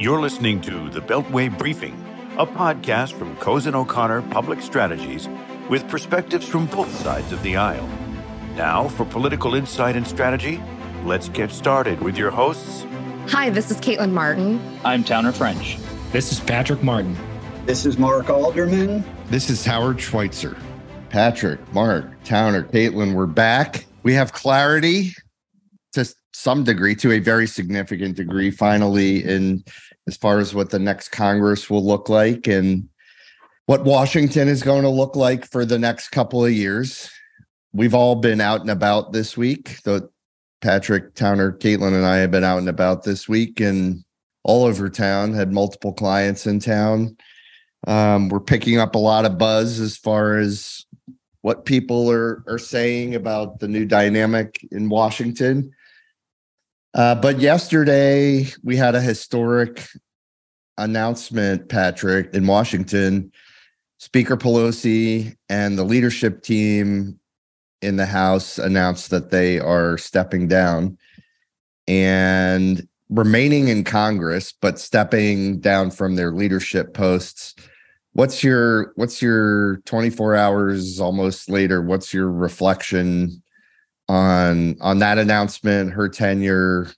You're listening to the Beltway Briefing, a podcast from Cozen O'Connor Public Strategies with perspectives from both sides of the aisle. Now, for political insight and strategy, let's get started with your hosts. Hi, this is Caitlin Martin. I'm Towner French. This is Patrick Martin. This is Mark Alderman. This is Howard Schweitzer. Patrick, Mark, Towner, Caitlin, we're back. We have clarity to some degree, to a very significant degree, finally, in as far as what the next Congress will look like and what Washington is going to look like for the next couple of years. We've all been out and about this week. The Patrick, Towner, Caitlin, and I have been out and about this week and all over town, had multiple clients in town. Um, we're picking up a lot of buzz as far as what people are are saying about the new dynamic in Washington. Uh, but yesterday we had a historic announcement, Patrick, in Washington. Speaker Pelosi and the leadership team in the House announced that they are stepping down and remaining in Congress, but stepping down from their leadership posts. What's your what's your 24 hours almost later? What's your reflection on on that announcement, her tenure,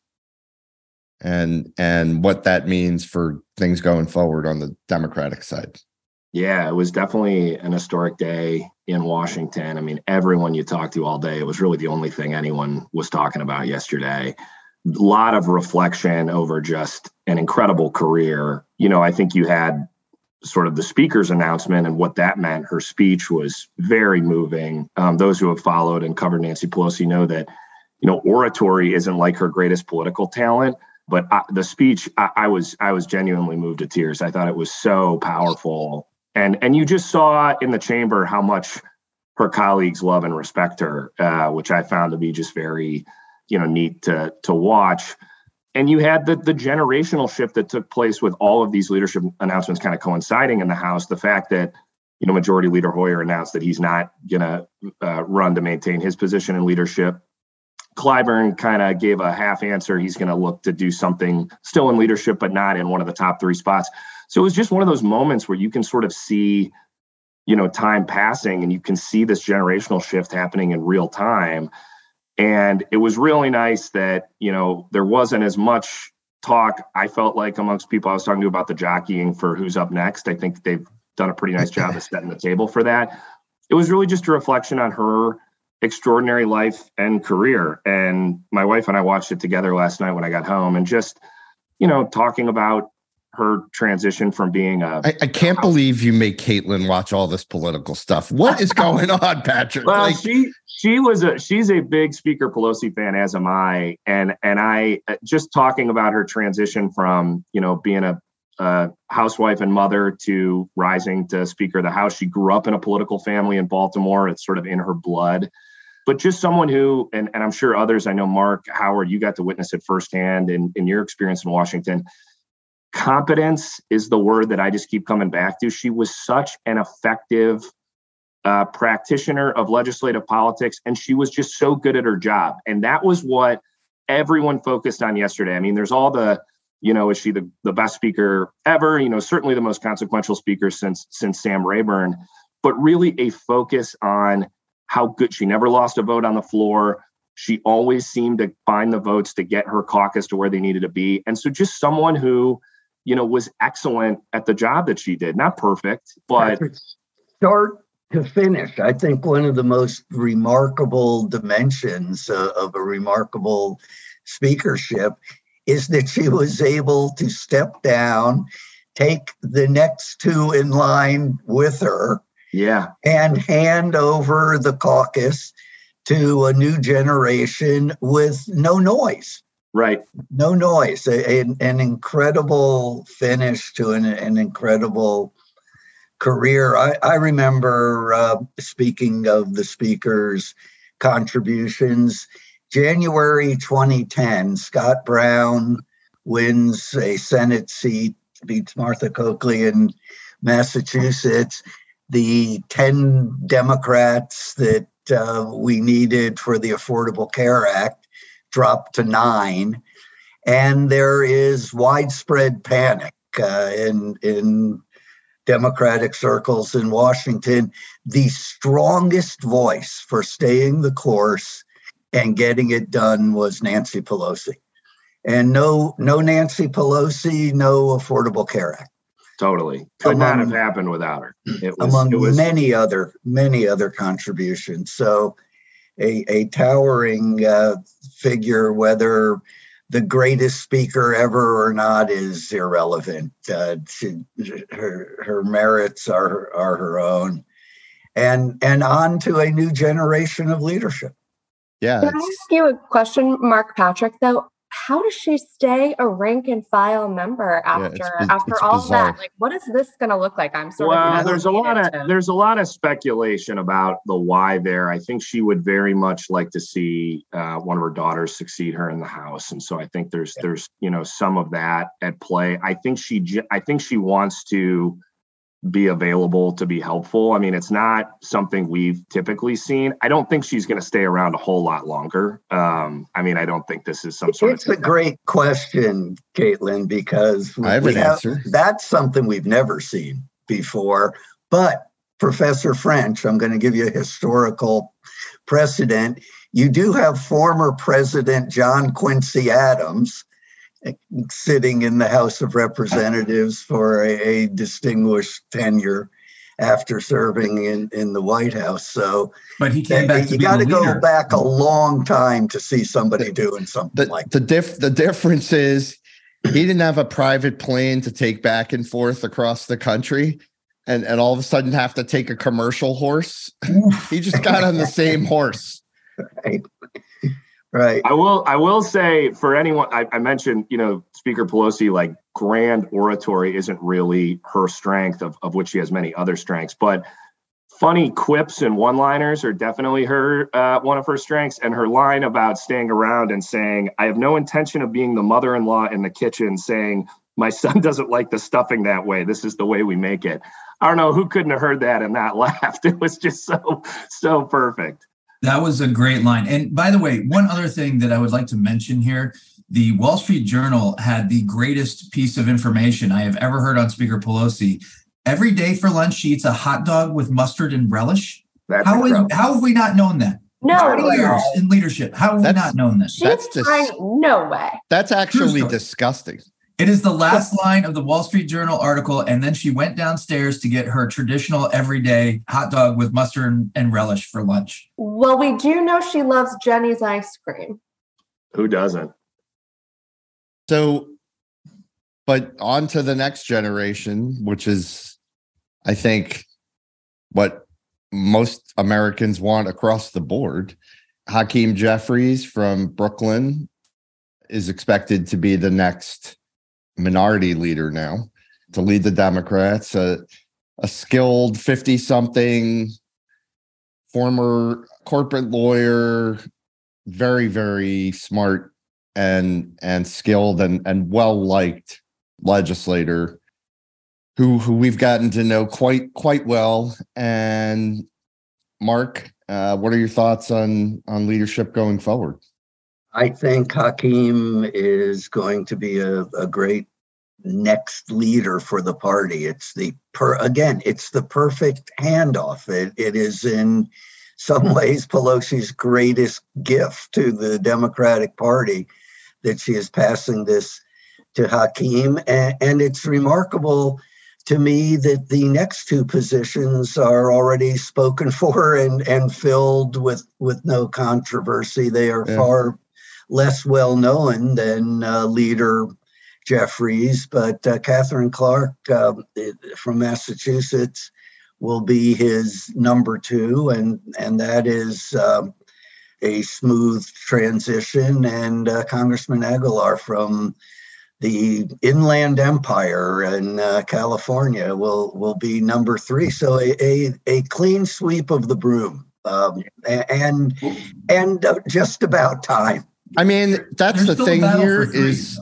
and and what that means for things going forward on the Democratic side. Yeah, it was definitely an historic day in Washington. I mean, everyone you talked to all day, it was really the only thing anyone was talking about yesterday. A lot of reflection over just an incredible career. You know, I think you had sort of the speaker's announcement and what that meant. Her speech was very moving. Um, those who have followed and covered Nancy Pelosi know that, you know, oratory isn't like her greatest political talent, but I, the speech, I, I was I was genuinely moved to tears. I thought it was so powerful, and and you just saw in the chamber how much her colleagues love and respect her, uh, which I found to be just very, you know, neat to to watch and you had the the generational shift that took place with all of these leadership announcements kind of coinciding in the House. The fact that you know Majority Leader Hoyer announced that he's not going to uh, run to maintain his position in leadership. Clyburn kind of gave a half answer. He's going to look to do something still in leadership, but not in one of the top three spots. So it was just one of those moments where you can sort of see, you know, time passing and you can see this generational shift happening in real time. And it was really nice that, you know, there wasn't as much talk, I felt like, amongst people I was talking to about the jockeying for who's up next. I think they've done a pretty nice job of setting the table for that. It was really just a reflection on her extraordinary life and career. And my wife and I watched it together last night when I got home and just, you know, talking about her transition from being a. I, I can't believe you make Caitlin watch all this political stuff. What is going on, Patrick? Well, like, she she was a she's a big Speaker Pelosi fan, as am I, and and I uh, just talking about her transition from you know being a, a housewife and mother to rising to Speaker of the House. She grew up in a political family in Baltimore. It's sort of in her blood. But just someone who, and, and I'm sure others, I know Mark, Howard, you got to witness it firsthand in, in your experience in Washington competence is the word that I just keep coming back to. She was such an effective uh, practitioner of legislative politics, and she was just so good at her job. And that was what everyone focused on yesterday. I mean, there's all the, you know, is she the, the best speaker ever? You know, certainly the most consequential speaker since since Sam Rayburn, but really a focus on how good she never lost a vote on the floor. She always seemed to find the votes to get her caucus to where they needed to be. And so just someone who you know, was excellent at the job that she did. Not perfect, but start to finish. I think one of the most remarkable dimensions uh, of a remarkable speakership is that she was able to step down, take the next two in line with her, yeah, and hand over the caucus to a new generation with no noise. Right. No noise. A, a, an incredible finish to an, an incredible career. I, I remember uh, speaking of the speaker's contributions. January 2010, Scott Brown wins a Senate seat, beats Martha Coakley in Massachusetts. The 10 Democrats that uh, we needed for the Affordable Care Act dropped to nine. and there is widespread panic uh, in in Democratic circles in Washington. The strongest voice for staying the course and getting it done was Nancy Pelosi, and no no Nancy Pelosi, no Affordable Care Act. Totally, could among, not have happened without her. It was, among it was, many other many other contributions. So, a a towering uh, figure, whether the greatest speaker ever or not is irrelevant. Uh, she, her her merits are are her own, and and on to a new generation of leadership. Yeah. Can I ask you a question, Mark Patrick? Though, how does she stay a rank and file member after yeah, it's, after it's all bizarre. that? Like, what is this going to look like? I'm sort well, of there's a lot of to... there's a lot of speculation about the why there. I think she would very much like to see uh, one of her daughters succeed her in the house, and so I think there's yeah. there's you know some of that at play. I think she I think she wants to be available to be helpful. I mean, it's not something we've typically seen. I don't think she's going to stay around a whole lot longer. Um, I mean, I don't think this is some sort it's of. It's a great question, Caitlin, because I have an have, answer. That's something we've never seen before. But Professor French, I'm going to give you a historical precedent. You do have former President John Quincy Adams sitting in the House of Representatives for a, a distinguished tenure after serving in, in the White House. So, but he came back. You got to go back a long time to see somebody doing something the, like the diff. The difference is he didn't have a private plane to take back and forth across the country. And, and all of a sudden have to take a commercial horse. he just got on the same horse. Right. Right. I will. I will say for anyone. I, I, mentioned, you know, Speaker Pelosi, like grand oratory isn't really her strength, of, of which she has many other strengths. But funny quips and one-liners are definitely her uh, one of her strengths. And her line about staying around and saying, "I have no intention of being the mother-in-law in the kitchen," saying, "My son doesn't like the stuffing that way. This is the way we make it." I don't know who couldn't have heard that and not laughed. It was just so so perfect. That was a great line. And by the way, one other thing that I would like to mention here the Wall Street Journal had the greatest piece of information I have ever heard on Speaker Pelosi. Every day for lunch, she eats a hot dog with mustard and relish. That's how, is, how have we not known that? No, 30 years in leadership. How have that's, we not known this? That's dis- no way. That's actually disgusting. It is the last line of the Wall Street Journal article. And then she went downstairs to get her traditional everyday hot dog with mustard and relish for lunch. Well, we do know she loves Jeni's ice cream. Who doesn't? So, but on to the next generation, which is, I think, what most Americans want across the board. Hakeem Jeffries from Brooklyn is expected to be the next minority leader now to lead the Democrats, a, a skilled 50 something former corporate lawyer, very, very smart and and skilled and and well liked legislator who who we've gotten to know quite quite well. And mark uh, what are your thoughts on on leadership going forward I think Hakeem is going to be a, a great next leader for the party. It's the per again, it's the perfect handoff. It it is in some ways Pelosi's greatest gift to the Democratic Party that she is passing this to Hakeem. And, and it's remarkable to me that the next two positions are already spoken for and, and filled with, with no controversy. They are yeah. far less well known than uh, leader Jeffries, but uh, Katherine Clark uh, from Massachusetts will be his number two, and and that is um, a smooth transition. And uh, Congressman Aguilar from the Inland Empire in uh, California will will be number three. So a a, a clean sweep of the broom, um, and and uh, just about time. I mean, that's There's the thing here is.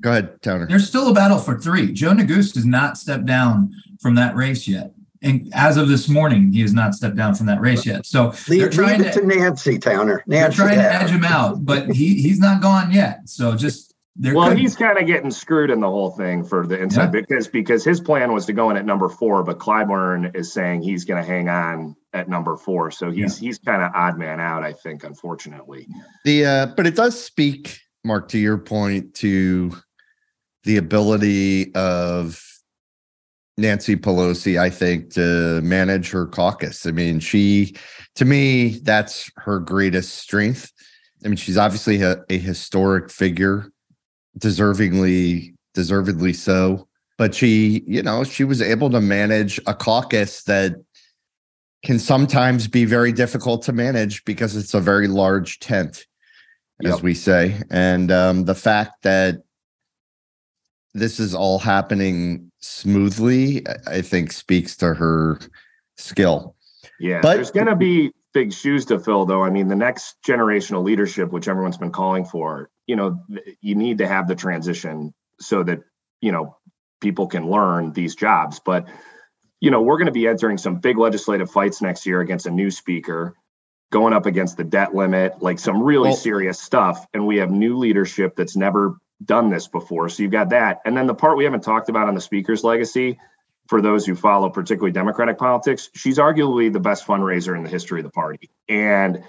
Go ahead, Towner. There's still a battle for three. Joe Neguse has not stepped down from that race yet. And as of this morning, he has not stepped down from that race yet. So leave, they're trying leave to, to, Nancy Towner. Nancy they're trying to edge him out, but he he's not gone yet. So just well, could... he's kind of getting screwed in the whole thing for the inside yeah. because because his plan was to go in at number four, but Clyburn is saying he's going to hang on at number four, so he's yeah. he's kind of odd man out, I think, unfortunately. The uh, but it does speak, Mark, to your point, to the ability of Nancy Pelosi, I think, to manage her caucus. I mean, she, to me, that's her greatest strength. I mean, she's obviously a, a historic figure deservingly deservedly so. But she you know she was able to manage a caucus that can sometimes be very difficult to manage because it's a very large tent as yep. we say. And um, the fact that this is all happening smoothly i think speaks to her skill. Yeah but there's going to be big shoes to fill though. I mean the next generational leadership which everyone's been calling for you know you need to have the transition so that you know people can learn these jobs. But you know we're going to be entering some big legislative fights next year against a new speaker going up against the debt limit like some really well, serious stuff. And we have new leadership that's never done this before. So you've got that. And then the part we haven't talked about on the speaker's legacy for those who follow particularly democratic politics she's arguably the best fundraiser in the history of the party. And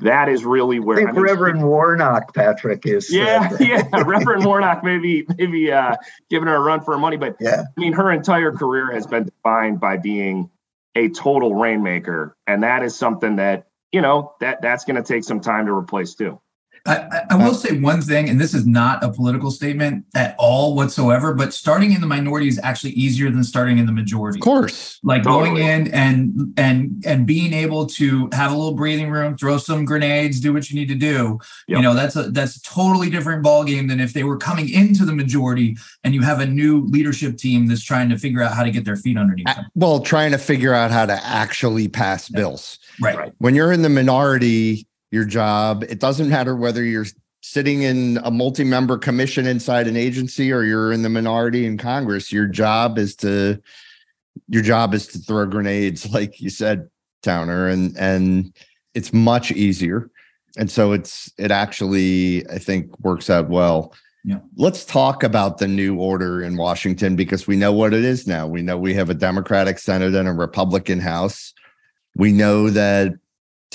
that is really where I think I mean, Reverend Warnock Patrick is. Yeah, uh, yeah, Reverend Warnock maybe maybe uh, giving her a run for her money, but yeah, I mean her entire career has been defined by being a total rainmaker, and that is something that you know that that's going to take some time to replace too. I, I, will say one thing, and this is not a political statement at all whatsoever, but starting in the minority is actually easier than starting in the majority. Of course. Like totally. going in and and and being able to have a little breathing room, throw some grenades, do what you need to do. Yep. You know, that's a that's a totally different ball game than if they were coming into the majority and you have a new leadership team that's trying to figure out how to get their feet underneath them. Well, trying to figure out how to actually pass bills. Right. When you're in the minority, your job. It doesn't matter whether you're sitting in a multi-member commission inside an agency or you're in the minority in Congress. Your job is to your job is to throw grenades, like you said, Towner, and and it's much easier. And so it's it actually I think works out well. Yeah. Let's talk about the new order in Washington because we know what it is now. We know we have a Democratic Senate and a Republican House. We know that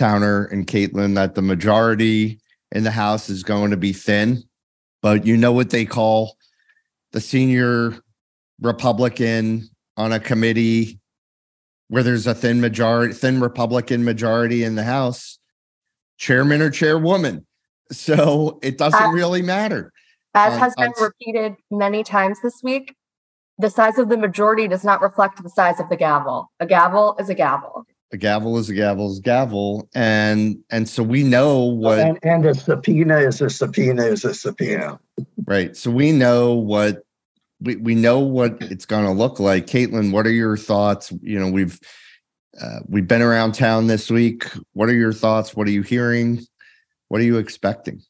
Towner and Caitlin that the majority in the House is going to be thin, but you know what they call the senior Republican on a committee where there's a thin majority, thin Republican majority in the House, chairman or chairwoman. So it doesn't uh, really matter. As has been repeated many times this week, the size of the majority does not reflect the size of the gavel. A gavel is a gavel a gavel is a gavel is a gavel and and so we know what and, and a subpoena is a subpoena is a subpoena. Right so we know what we, we know what it's going to look like. Caitlin what are your thoughts? You know we've uh, we've been around town this week. What are your thoughts? What are you hearing? What are you expecting?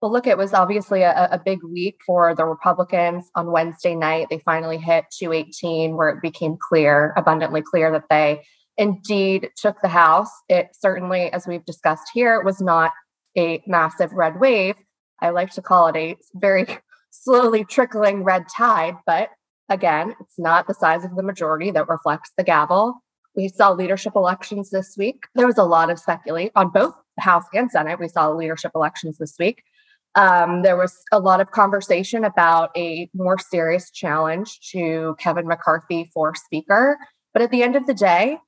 Well, look, it was obviously a, a, big week for the Republicans. On Wednesday night. They finally hit 218, where it became clear, abundantly clear, that they indeed took the House. It certainly, as we've discussed here, was not a massive red wave. I like to call it a very slowly trickling red tide, but again, it's not the size of the majority that reflects the gavel. We saw leadership elections this week. There was a lot of speculation on both House and Senate. We saw leadership elections this week. Um, there was a lot of conversation about a more serious challenge to Kevin McCarthy for Speaker. But at the end of the day,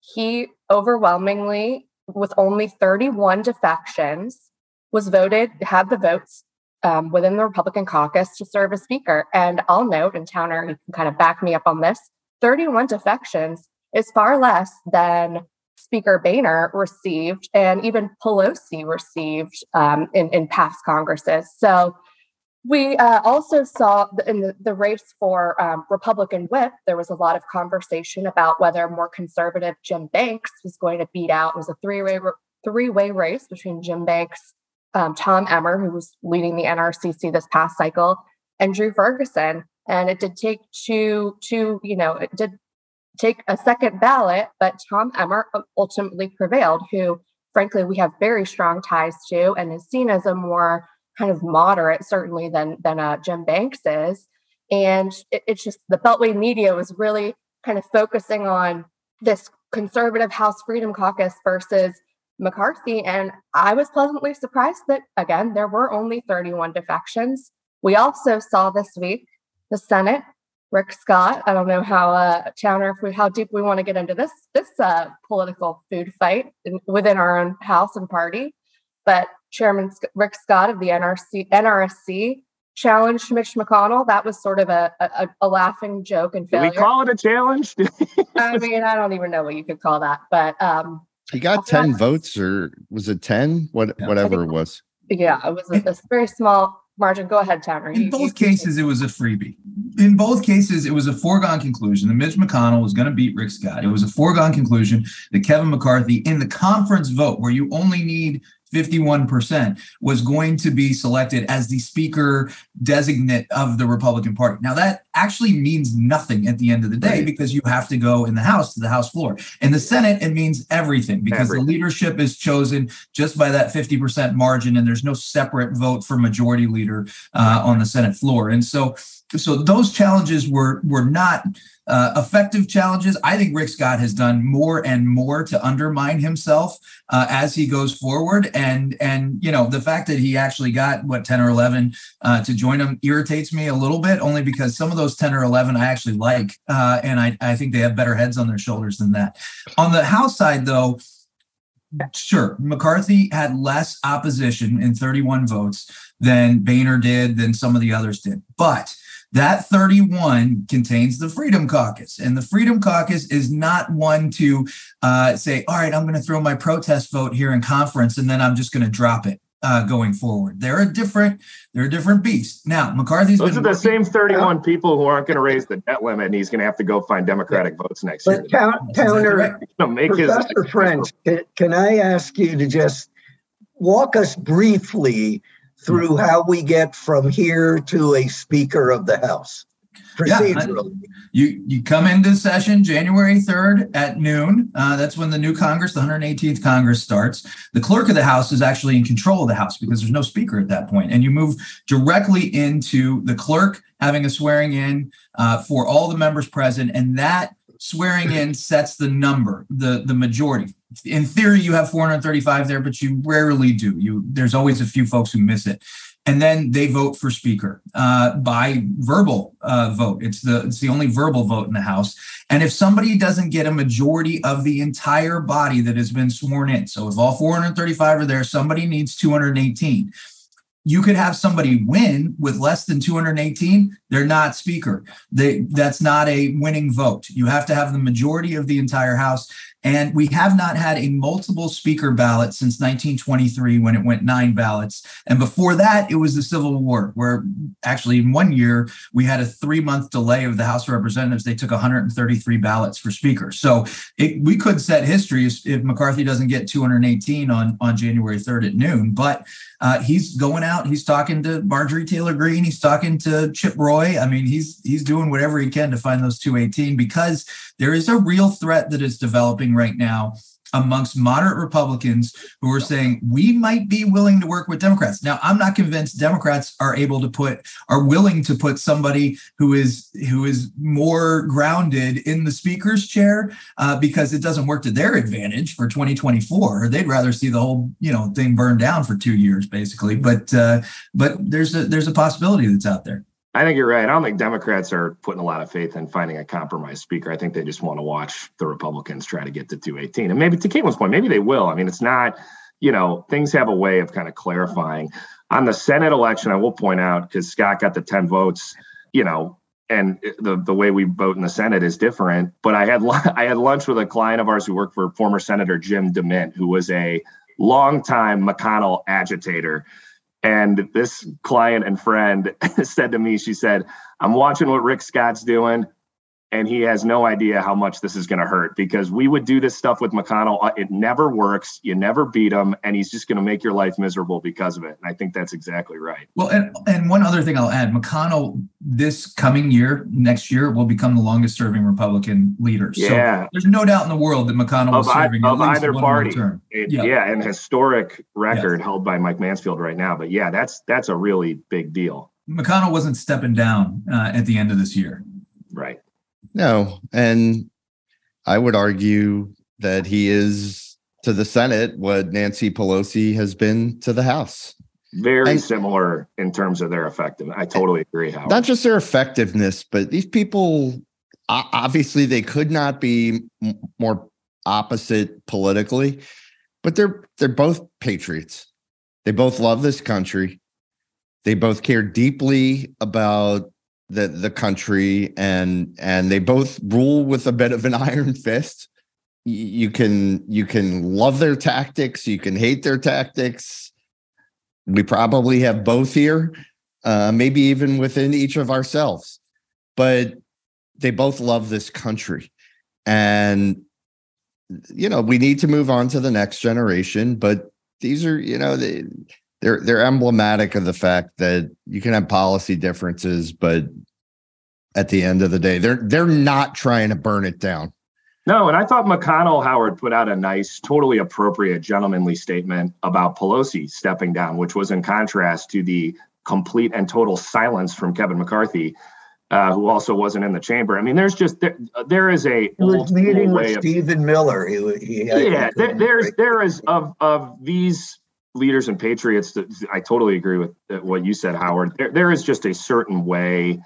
he overwhelmingly, with only 31 defections, was voted, had the votes um, within the Republican caucus to serve as Speaker. And I'll note, and Towner, you can kind of back me up on this 31 defections is far less than Speaker Boehner received and even Pelosi received um, in, in past Congresses. So we uh, also saw in the, race for um, Republican whip, there was a lot of conversation about whether more conservative Jim Banks was going to beat out. It was a three-way three-way race between Jim Banks, um, Tom Emmer, who was leading the NRCC this past cycle, and Drew Ferguson. And it did take two, two, you know, it did take a second ballot, but Tom Emmer ultimately prevailed, who frankly we have very strong ties to and is seen as a more kind of moderate, certainly than than uh, Jim Banks is. And it, it's just the Beltway media was really kind of focusing on this conservative House Freedom Caucus versus McCarthy. And I was pleasantly surprised that, again, there were only 31 defections. We also saw this week the Senate, Rick Scott. I don't know how, uh, Towner, if we, how deep we want to get into this this uh, political food fight in, within our own House and party. But Chairman Rick Scott of the NRC, NRSC challenged Mitch McConnell. That was sort of a, a, a laughing joke and failure. Did we call it a challenge? I mean, I don't even know what you could call that, but um, he got 10 votes or was it 10? What yeah, whatever it was. Yeah, it was a, a very small margin. Go ahead, Towner. In both cases, it was a freebie. In both cases, it was a foregone conclusion that Mitch McConnell was going to beat Rick Scott. It was a foregone conclusion that Kevin McCarthy, in the conference vote, where you only need 51% was going to be selected as the speaker designate of the Republican Party. Now, that actually means nothing at the end of the day because you have to go in the House to the House floor. In the Senate, it means everything because everything. the leadership is chosen just by that 50% margin, and there's no separate vote for majority leader uh, on the Senate floor. And so, so those challenges were were not uh, effective challenges. I think Rick Scott has done more and more to undermine himself uh, as he goes forward, and and you know the fact that he actually got what ten or eleven uh, to join him irritates me a little bit, only because some of those ten or eleven I actually like, uh, and I I think they have better heads on their shoulders than that. On the House side, though. Sure, McCarthy had less opposition in 31 votes than Boehner did, than some of the others did. But that 31 contains the Freedom Caucus. And the Freedom Caucus is not one to uh, say, all right, I'm going to throw my protest vote here in conference and then I'm just going to drop it. Uh, going forward, they're a different, they're a different beast. Now, McCarthy's those are the same 31 people who aren't going to raise the debt limit, and he's going to have to go find Democratic yeah. votes next but year. Counter, Professor his, French, can, can I ask you to just walk us briefly through how we get from here to a Speaker of the House procedurally. Yeah, you you come into session January 3rd at noon. Uh, that's when the new Congress, the 118th Congress starts. The clerk of the House is actually in control of the House because there's no speaker at that point. And you move directly into the clerk having a swearing in uh, for all the members present. And that swearing in sets the number, the, the majority in theory you have 435 there but you rarely do. You there's always a few folks who miss it. And then they vote for speaker uh, by verbal uh, vote. It's the it's the only verbal vote in the house. And if somebody doesn't get a majority of the entire body that has been sworn in so if all 435 are there somebody needs 218 you could have somebody win with less than 218 they're not speaker. They that's not a winning vote. You have to have the majority of the entire house and we have not had a multiple speaker ballot since 1923 when it went nine ballots. And before that, it was the Civil War, where actually in one year we had a three month delay of the House of Representatives. They took 133 ballots for speaker. So it, we could set history if McCarthy doesn't get 218 on, on January 3rd at noon. But uh, he's going out. He's talking to Marjorie Taylor Greene. He's talking to Chip Roy. I mean, he's he's doing whatever he can to find those 218 because there is a real threat that is developing right now amongst moderate Republicans who are saying we might be willing to work with Democrats. Now, I'm not convinced Democrats are able to put are willing to put somebody who is who is more grounded in the speaker's chair uh, because it doesn't work to their advantage for 2024. They'd rather see the whole you know thing burned down for two years, basically. But uh, but there's a there's a possibility that's out there. I think you're right. I don't think Democrats are putting a lot of faith in finding a compromise speaker. I think they just want to watch the Republicans try to get to 218. And maybe to Caitlin's point, maybe they will. I mean, it's not, you know, things have a way of kind of clarifying. On the Senate election, I will point out because Scott got the 10 votes, you know, and the the way we vote in the Senate is different. But I had I had lunch with a client of ours who worked for former Senator Jim DeMint, who was a longtime McConnell agitator and this client and friend said to me, she said, I'm watching what Rick Scott's doing. And he has no idea how much this is going to hurt because we would do this stuff with McConnell. Uh, it never works. You never beat him, and he's just going to make your life miserable because of it. And I think that's exactly right. Well, and, and one other thing I'll add McConnell this coming year, next year, will become the longest serving Republican leader. Yeah. So there's no doubt in the world that McConnell of, was serving of either party. term. It- Yeah. yeah. and historic record held by Mike Mansfield right now. But yeah, that's that's a really big deal. McConnell wasn't stepping down uh, at the end of this year. No, and I would argue that he is to the Senate what Nancy Pelosi has been to the House. Very And- similar in terms of their effectiveness. I totally agree, Howard. Not just their effectiveness, but these people obviously they could not be more opposite politically, but they're they're both patriots. They both love this country. They both care deeply about the the country and and they both rule with a bit of an iron fist. You can you can love their tactics, you can hate their tactics. We probably have both here, uh, maybe even within each of ourselves. But they both love this country, and you know we need to move on to the next generation. But these are you know they they're they're emblematic of the fact that you can have policy differences, but at the end of the day, they're they're not trying to burn it down. No, and I thought McConnell Howard put out a nice, totally appropriate gentlemanly statement about Pelosi stepping down, which was in contrast to the complete and total silence from Kevin McCarthy, uh, who also wasn't in the chamber. I mean, there's just there, there is a He was old meeting way with of Stephen Miller. He, he yeah there, there's there is of of these leaders and patriots i totally agree with uh, what you said howard there, there is just a certain way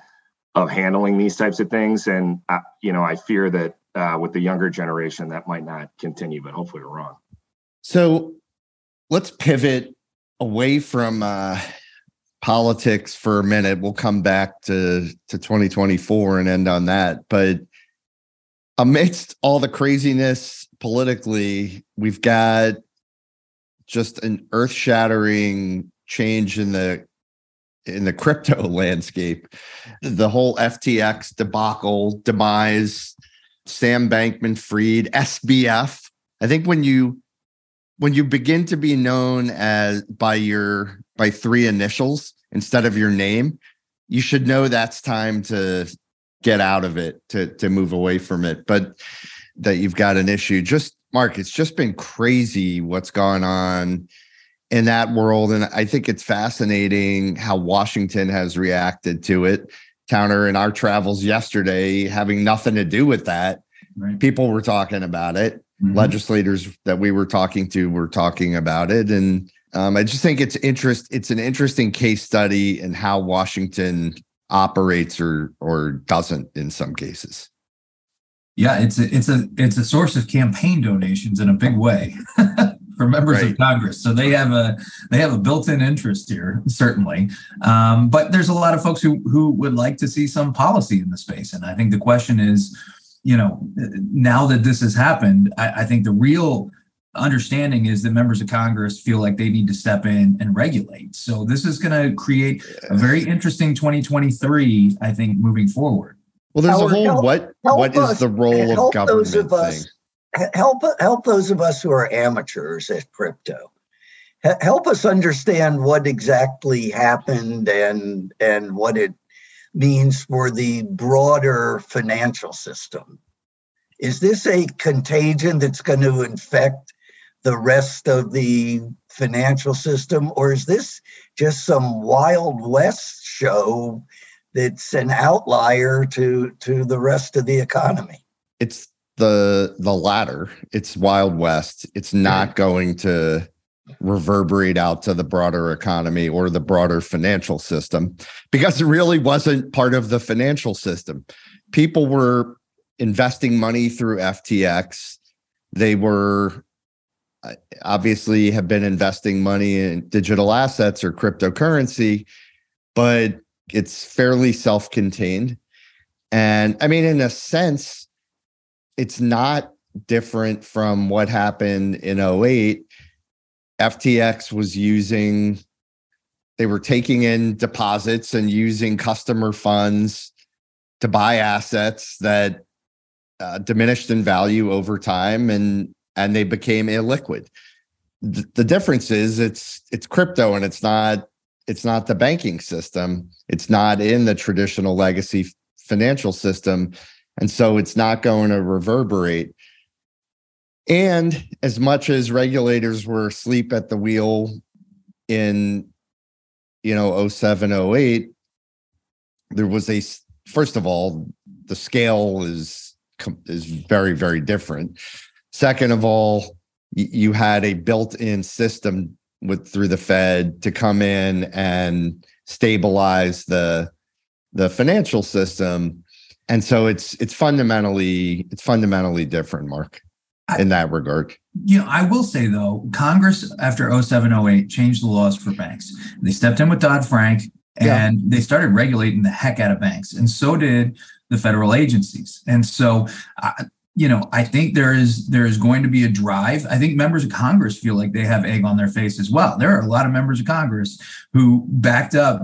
of handling these types of things and uh, you know i fear that uh, with the younger generation that might not continue but hopefully we're wrong So let's pivot away from uh, politics for a minute. We'll come back to to 2024 and end on that. But amidst all the craziness politically, we've got just an earth-shattering change in the in the crypto landscape. The whole FTX debacle, demise, Sam Bankman Fried, SBF. I think when you when you begin to be known as by your by three initials instead of your name, you should know that's time to get out of it, to to move away from it. But that you've got an issue. Just Mark, it's just been crazy what's gone on in that world. And I think it's fascinating how Washington has reacted to it. Towner in our travels yesterday, having nothing to do with that. Right. People were talking about it Mhm. legislators that we were talking to were talking about it and um, i just think it's interest it's an interesting case study in how washington operates or or doesn't in some cases Yeah, it's a it's a it's a source of campaign donations in a big way for members Right. of Congress. So they have a they have a built-in interest here, certainly. Um, but there's a lot of folks who who would like to see some policy in the space, and I think the question is, you know, now that this has happened, I, I think the real understanding is that members of Congress feel like they need to step in and regulate. So this is going to create a very interesting 2023, I think, moving forward. Well there's a whole help- what help what is us- the role of government those of thing? Us help help those of us who are amateurs at crypto. H- help us understand what exactly happened and and what it means for the broader financial system. Is this a contagion that's going to infect the rest of the financial system or is this just some wild west show that's an outlier to to the rest of the economy. It's the the latter. It's wild west. It's not going to reverberate out to the broader economy or the broader financial system because it really wasn't part of the financial system. People were investing money through ftx they were uh, obviously have been investing money in digital assets or cryptocurrency but it's fairly self-contained and i mean in a sense it's not different from what happened in 08 ftx was using they were taking in deposits and using customer funds to buy assets that uh, diminished in value over time and and they became illiquid. The, the difference is it's it's crypto and it's not it's not the banking system. It's not in the traditional legacy financial system. And so it's not going to reverberate. And as much as regulators were asleep at the wheel in, you know, 07, 08, there was a, first of all, the scale is, is very, very different. Second of all, you had a built-in system with through the Fed to come in and stabilize the the financial system. And so it's it's fundamentally it's fundamentally different, Mark, in that regard. You know, I will say though, Congress after 0708 changed the laws for banks. They stepped in with Dodd-Frank and yeah. they started regulating the heck out of banks. And so did the federal agencies. And so uh, you know, I think there is there is going to be a drive. I think members of Congress feel like they have egg on their face as well. There are a lot of members of Congress who backed up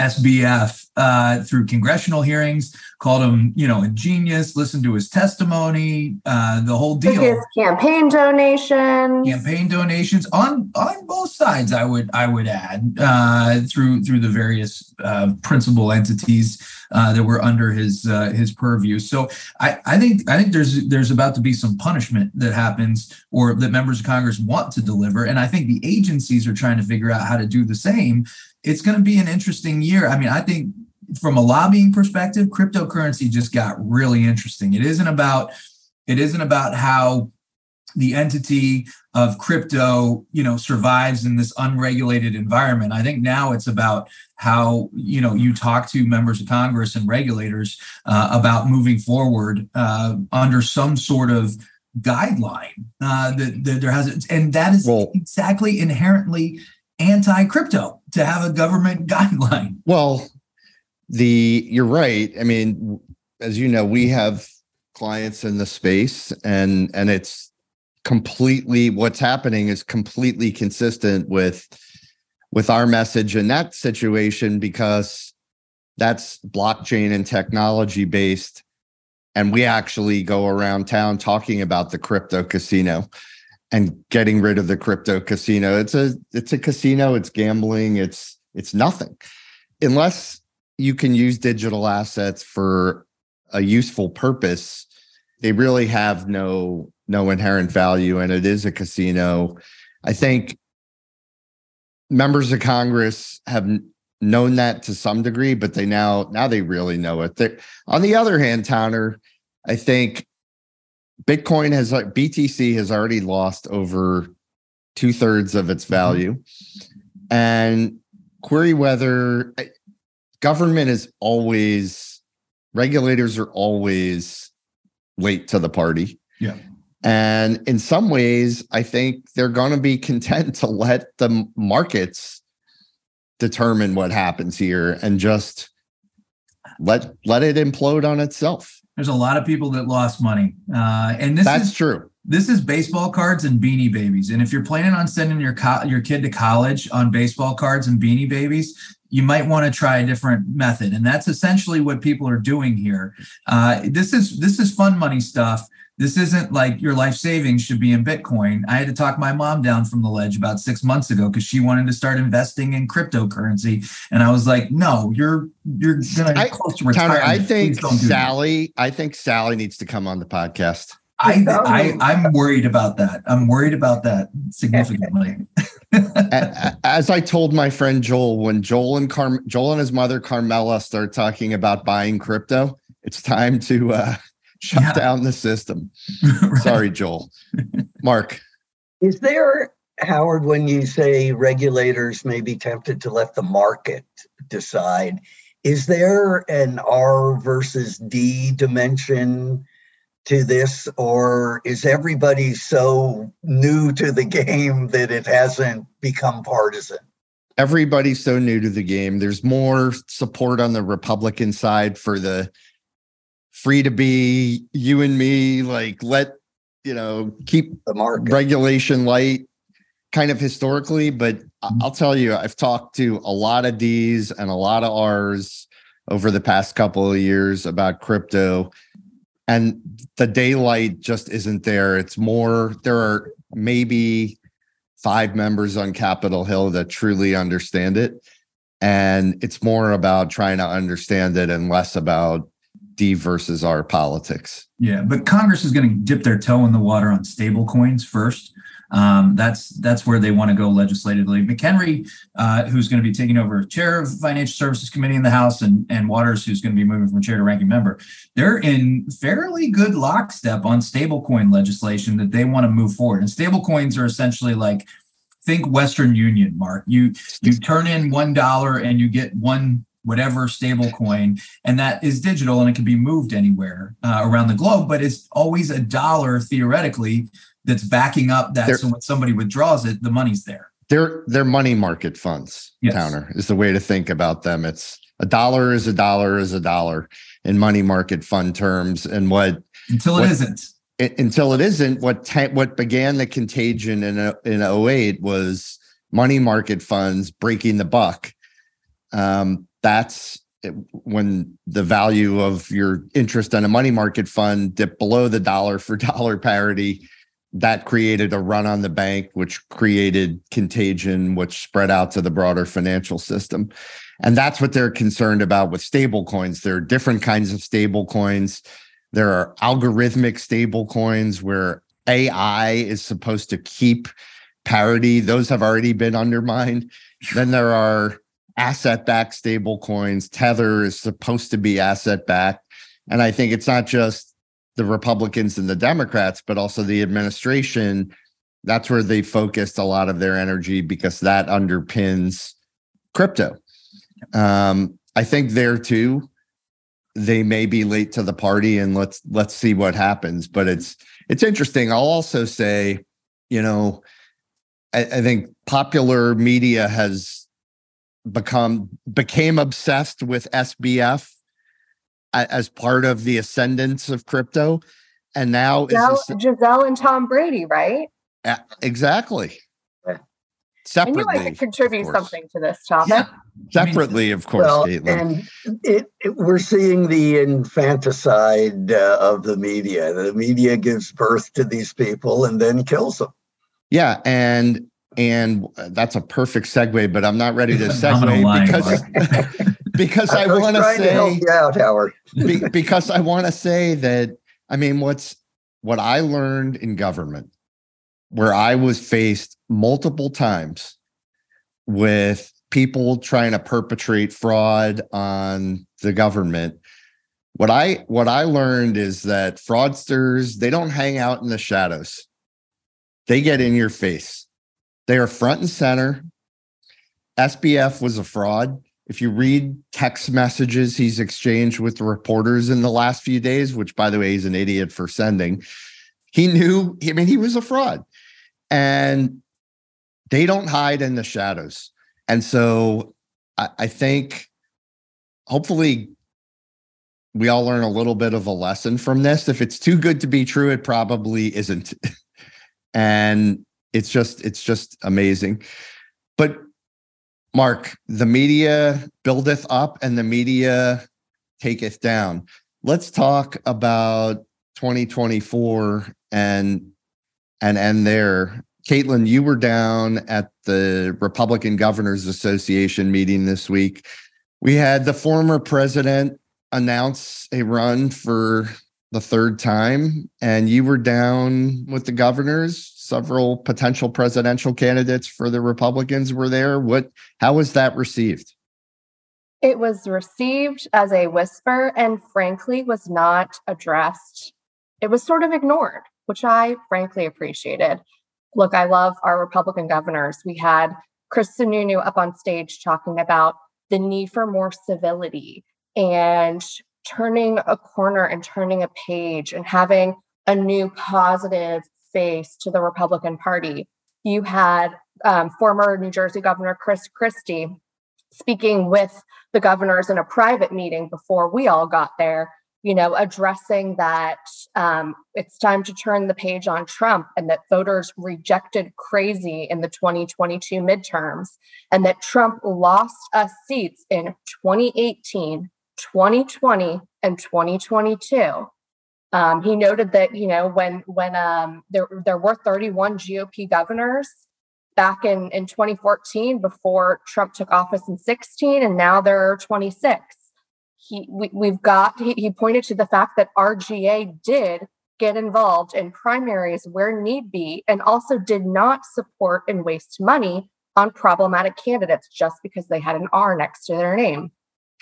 SBF uh, through congressional hearings, called him, you know, a genius, listened to his testimony, uh, the whole deal. His campaign donations. Campaign donations on on both sides, I would I would add, uh, through through the various uh, principal entities uh, that were under his uh, his purview. So I, I think I think there's there's about to be some punishment that happens or that members of Congress want to deliver, and I think the agencies are trying to figure out how to do the same it's going to be an interesting year. I mean, I think from a lobbying perspective, cryptocurrency just got really interesting. It isn't about it isn't about how the entity of crypto, you know, survives in this unregulated environment. I think now it's about how you know you talk to members of Congress and regulators uh, about moving forward uh, under some sort of guideline uh, that, that there has, and that is well, exactly inherently anti-crypto to have a government guideline. Well, the you're right. I mean, as you know, we have clients in the space and and it's completely what's happening is completely consistent with with our message in that situation because that's blockchain and technology based and we actually go around town talking about the crypto casino and getting rid of the crypto casino. It's a it's a casino, it's gambling, it's it's nothing. Unless you can use digital assets for a useful purpose, they really have no no inherent value and it is a casino. I think members of Congress have known that to some degree, but they now now they really know it. They're, on the other hand, Towner, I think Bitcoin has BTC has already lost over two thirds of its mm-hmm. value. And query whether government is always, regulators are always late to the party. Yeah. And in some ways, I think they're going to be content to let the markets determine what happens here and just let let it implode on itself. There's a lot of people that lost money, uh, and this that's is, true. This is baseball cards and beanie babies. And if you're planning on sending your co- your kid to college on baseball cards and beanie babies, you might want to try a different method. And that's essentially what people are doing here. Uh, this is this is fun money stuff this isn't like your life savings should be in Bitcoin. I had to talk my mom down from the ledge about six months ago because she wanted to start investing in cryptocurrency, and I was like, "No, you're you're gonna I, close to retirement." I think Sally, I think Sally needs to come on the podcast. I, I I'm worried about that. I'm worried about that significantly. As I told my friend Joel, when Joel and Car- Joel and his mother Carmela start talking about buying crypto, it's time to uh, shut yeah. down the system. right. Sorry, Joel. Mark. Is there, Howard, when you say regulators may be tempted to let the market decide, is there an R versus D dimension to this, or is everybody so new to the game that it hasn't become partisan? Everybody's so new to the game. There's more support on the Republican side for the free to be you and me like let you know keep the market regulation light kind of historically but i'll tell you i've talked to a lot of d's and a lot of r's over the past couple of years about crypto and the daylight just isn't there. It's more, there are maybe five members on Capitol Hill that truly understand it. And it's more about trying to understand it and less about D versus R politics. Yeah, but Congress is going to dip their toe in the water on stable coins first. Um, that's that's where they want to go legislatively. McHenry, uh, who's going to be taking over chair of Financial Services Committee in the House, and and Waters, who's going to be moving from chair to ranking member, they're in fairly good lockstep on stablecoin legislation that they want to move forward. And stablecoins are essentially like think Western Union, Mark. You you turn in one dollar and you get one whatever stable coin and that is digital and it can be moved anywhere uh, around the globe but it's always a dollar theoretically that's backing up that. They're, so when somebody withdraws it, the money's there. They're they're money market funds. Yes. Towner is the way to think about them. It's a dollar is a dollar is a dollar in money market fund terms, and what until it not it, until it isn't what te- what began the contagion in in 08 was money market funds breaking the buck. Um, that's when the value of your interest in a money market fund dipped below the dollar for dollar parity that created a run on the bank, which created contagion, which spread out to the broader financial system. And that's what they're concerned about with stable coins. There are different kinds of stable coins. There are algorithmic stable coins where AI is supposed to keep parity. Those have already been undermined. Then there are asset backed stable coins. Tether is supposed to be asset backed. And I think it's not just the Republicans and the Democrats, but also the administration. That's where they focused a lot of their energy because that underpins crypto. Um, I think there too, they may be late to the party, and let's let's see what happens. But it's it's interesting. I'll also say, you know, I, I think popular media has become became obsessed with SBF as part of the ascendance of crypto. And now Gisele, this, Gisele and Tom Brady, right? Uh, exactly. Separately, I knew I could contribute something to this topic. Yeah. Separately, of course, well, Caitlin. And it, it, we're seeing the infanticide uh, of the media. The media gives birth to these people and then kills them. Yeah, and and that's a perfect segue, but I'm not ready to segue because because I, I want to say help you out, Howard. be, because I want to say that I mean what's what I learned in government, where I was faced multiple times with people trying to perpetrate fraud on the government. What I what I learned is that fraudsters they don't hang out in the shadows. They get in your face. They are front and center. SBF was a fraud if you read text messages he's exchanged with reporters in the last few days, which by the way, he's an idiot for sending, he knew, I mean, he was a fraud. And they don't hide in the shadows. And so I, I think hopefully we all learn a little bit of a lesson from this. If it's too good to be true, it probably isn't. and it's just, it's just amazing. But Mark, the media buildeth up and the media taketh down. Let's talk about 2024 and and end there. Caitlin, you were down at the Republican Governors Association meeting this week. We had the former president announce a run for the third time, and you were down with the governors several potential presidential candidates for the Republicans were there. What how was that received? It was received as a whisper and frankly was not addressed. It was sort of ignored, which I frankly appreciated. Look, I love our Republican governors. We had Chris Sununu up on stage talking about the need for more civility and turning a corner and turning a page and having a new positive face to the Republican Party. You had um, former New Jersey Governor Chris Christie speaking with the governors in a private meeting before we all got there, you know, addressing that um, it's time to turn the page on Trump and that voters rejected crazy in the 2022 midterms and that Trump lost us seats in 2018, 2020 and 2022. Um, he noted that you know when when um, there there were 31 GOP governors back in in 2014 before Trump took office in 16, and now there are 26. He we, have got he, he pointed to the fact that RGA did get involved in primaries where need be, and also did not support and waste money on problematic candidates just because they had an R next to their name.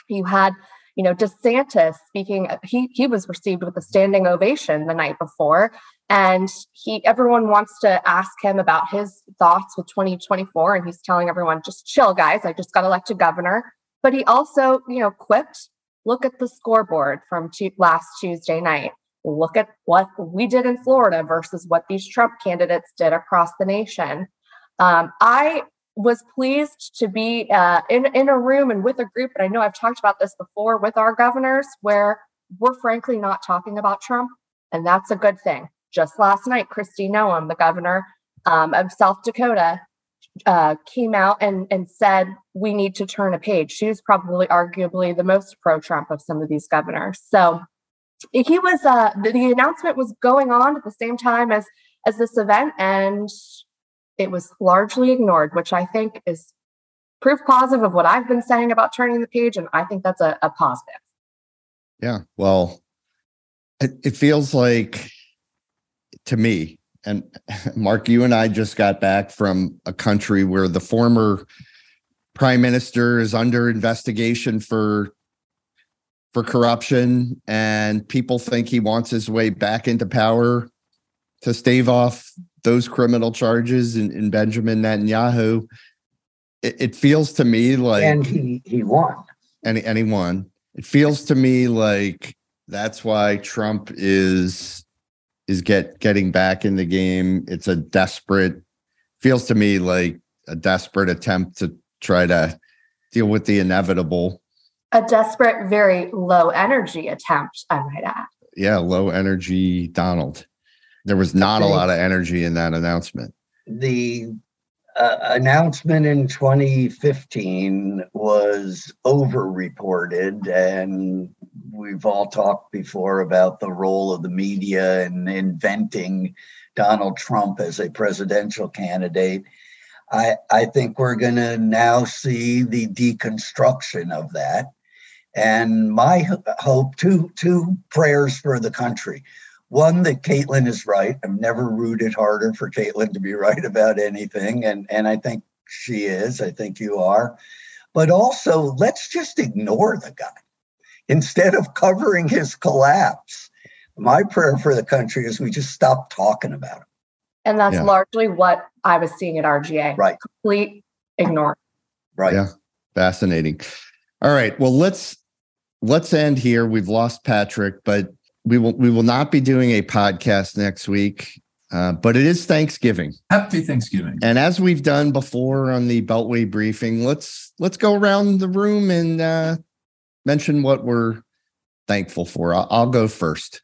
You had you know desantis speaking he he was received with a standing ovation the night before and he everyone wants to ask him about his thoughts with 2024 and he's telling everyone just chill guys i just got elected governor. But he also you know quipped look at the scoreboard from last tuesday night. Look at what we did in florida versus what these trump candidates did across the nation. Um, i was pleased to be uh, in in a room and with a group. And I know I've talked about this before with our governors, where we're frankly not talking about Trump, and that's a good thing. Just last night, Kristi Noem, the governor um, of South Dakota, uh, came out and and said we need to turn a page. She was probably arguably the most pro Trump of some of these governors. So he was uh, the, the announcement was going on at the same time as as this event, and it was largely ignored, which I think is proof positive of what I've been saying about turning the page. And I think that's a, a positive. Yeah. Well, it, it feels like to me, and Mark, you and I just got back from a country where the former prime minister is under investigation for for corruption and people think he wants his way back into power to stave off those criminal charges in, in Benjamin Netanyahu, it, it, feels to me like and he he won. And, and he won. It feels to me like that's why Trump is is get getting back in the game. It's a desperate feels to me like a desperate attempt to try to deal with the inevitable. A desperate, very low energy attempt, I might add. Yeah, low energy Donald. There was not a lot of energy in that announcement. The uh, announcement in 2015 was over reported, and we've all talked before about the role of the media in inventing Donald Trump as a presidential candidate. I, I think we're going to now see the deconstruction of that. And my hope, two, two prayers for the country one that Caitlin is right. I've never rooted harder for Caitlin to be right about anything, and and I think she is. I think you are, but also let's just ignore the guy instead of covering his collapse. My prayer for the country is we just stop talking about him. And that's yeah. largely what I was seeing at RGA. Right. Complete ignore. Right. Yeah. Fascinating. All right. Well, let's let's end here. We've lost Patrick, but we will we will not be doing a podcast next week, uh, but it is Thanksgiving. Happy Thanksgiving! And as we've done before on the Beltway briefing, let's let's go around the room and uh, mention what we're thankful for. I'll, I'll go first.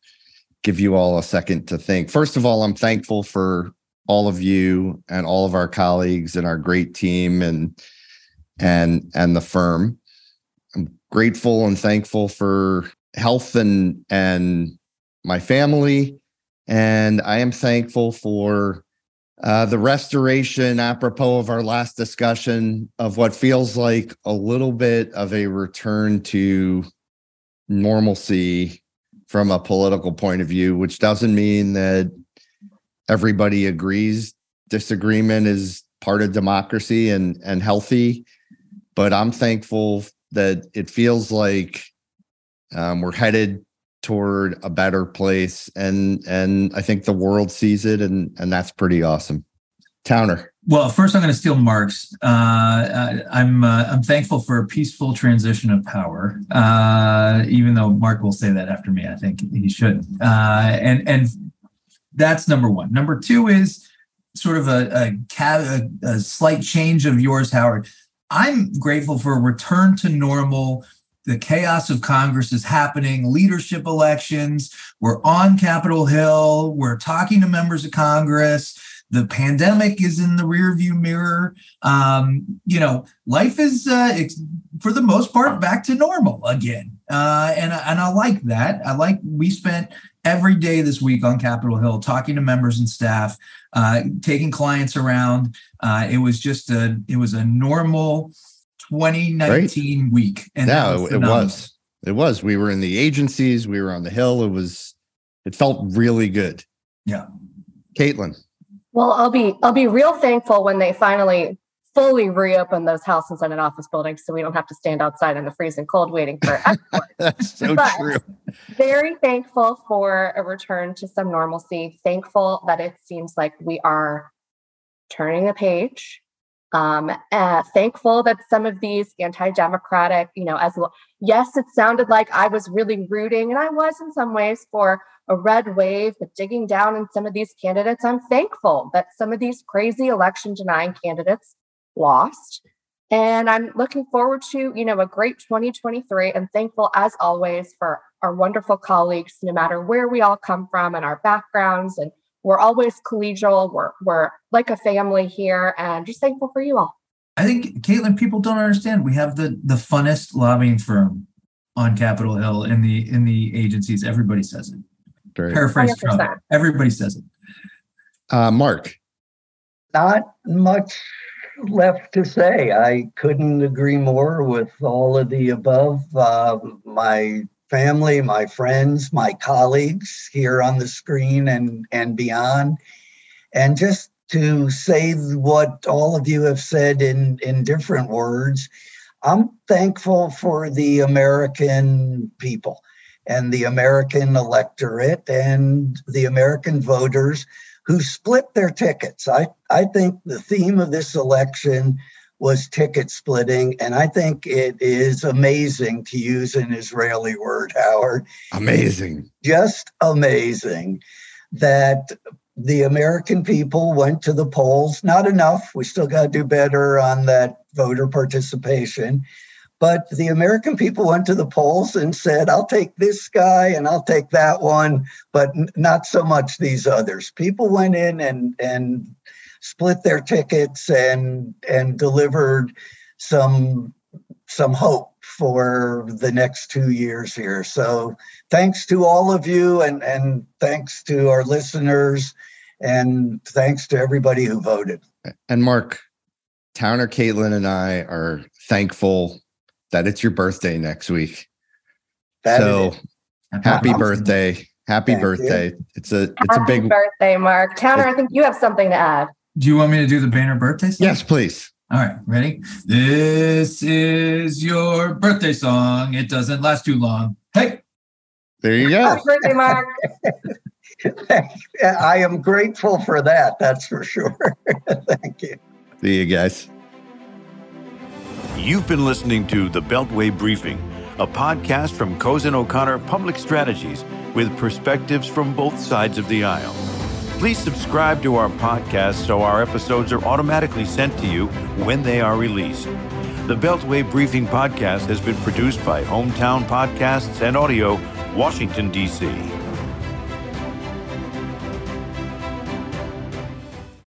Give you all a second to think. First of all, I'm thankful for all of you and all of our colleagues and our great team and and and the firm. I'm grateful and thankful for health and and my family. And i am thankful for uh, the restoration apropos of our last discussion of what feels like a little bit of a return to normalcy from a political point of view which doesn't mean that everybody agrees disagreement is part of democracy and and healthy. But i'm thankful that it feels like um, we're headed toward a better place, and and I think the world sees it, and and that's pretty awesome. Towner. Well, first I'm going to steal Mark's. Uh, uh, I'm uh, I'm thankful for a peaceful transition of power, uh, even though Mark will say that after me. I think he should. Uh, and and that's number one. Number two is sort of a, a, a slight change of yours, Howard. I'm grateful for a return to normal the chaos of Congress is happening, leadership elections. We're on Capitol Hill. We're talking to members of Congress. The pandemic is in the rearview mirror. Um, you know, life is, uh, for the most part, back to normal again. uh, and and I like that. I like we spent every day this week on Capitol Hill talking to members and staff, uh, taking clients around. Uh, it was just a it was a normal 2019 right. week, and yeah, was it was. It was. We were in the agencies. We were on the hill. It was. It felt really good. Yeah. Caitlin. Well, I'll be I'll be real thankful when they finally fully reopen those House and Senate office buildings so we don't have to stand outside in the freezing cold waiting for That's so but true. Very thankful for a return to some normalcy. Thankful that it seems like we are turning the page. Um, uh, thankful that some of these anti-democratic, you know, as well. Yes, it sounded like I was really rooting, and I was in some ways for a red wave, but digging down in some of these candidates, I'm thankful that some of these crazy election denying candidates lost. And I'm looking forward to, you know, a great 2023 and thankful as always for our wonderful colleagues, no matter where we all come from and our backgrounds. And we're always collegial. We're, we're like a family here and just thankful for you all. I think, Caitlin, people don't understand. We have the the funnest lobbying firm on Capitol Hill in the in the agencies. Everybody says it. Very Paraphrase Trump. Everybody says it. Uh, Mark. Not much left to say. I couldn't agree more with all of the above. Uh, my family, my friends, my colleagues here on the screen and, and beyond. And just to say what all of you have said in, in different words, I'm thankful for the American people and the American electorate and the American voters who split their tickets. I, I think the theme of this election was ticket splitting. And I think it is amazing to use an Israeli word, Howard. Amazing. Just amazing that the American people went to the polls. Not enough. We still got to do better on that voter participation. But the American people went to the polls and said, I'll take this guy and I'll take that one, but not so much these others. People went in and, and split their tickets and, and delivered some, some hope for the next two years here. So thanks to all of you and, and thanks to our listeners and thanks to everybody who voted. And Mark, Towner, Caitlin, and I are thankful that it's your birthday next week. That so happy awesome. birthday. Happy Thank birthday. You. It's a it's happy a big birthday, Mark. Towner, I think you have something to add. Do you want me to do the banner birthday song? Yes, please. All right, ready? This is your birthday song. It doesn't last too long. Hey. There you go. Happy birthday, Mark. I am grateful for that. That's for sure. Thank you. See you guys. You've been listening to The Beltway Briefing, a podcast from Cozen O'Connor Public Strategies with perspectives from both sides of the aisle. Please subscribe to our podcast so our episodes are automatically sent to you when they are released. The Beltway Briefing podcast has been produced by Hometown Podcasts and Audio, Washington, D.C.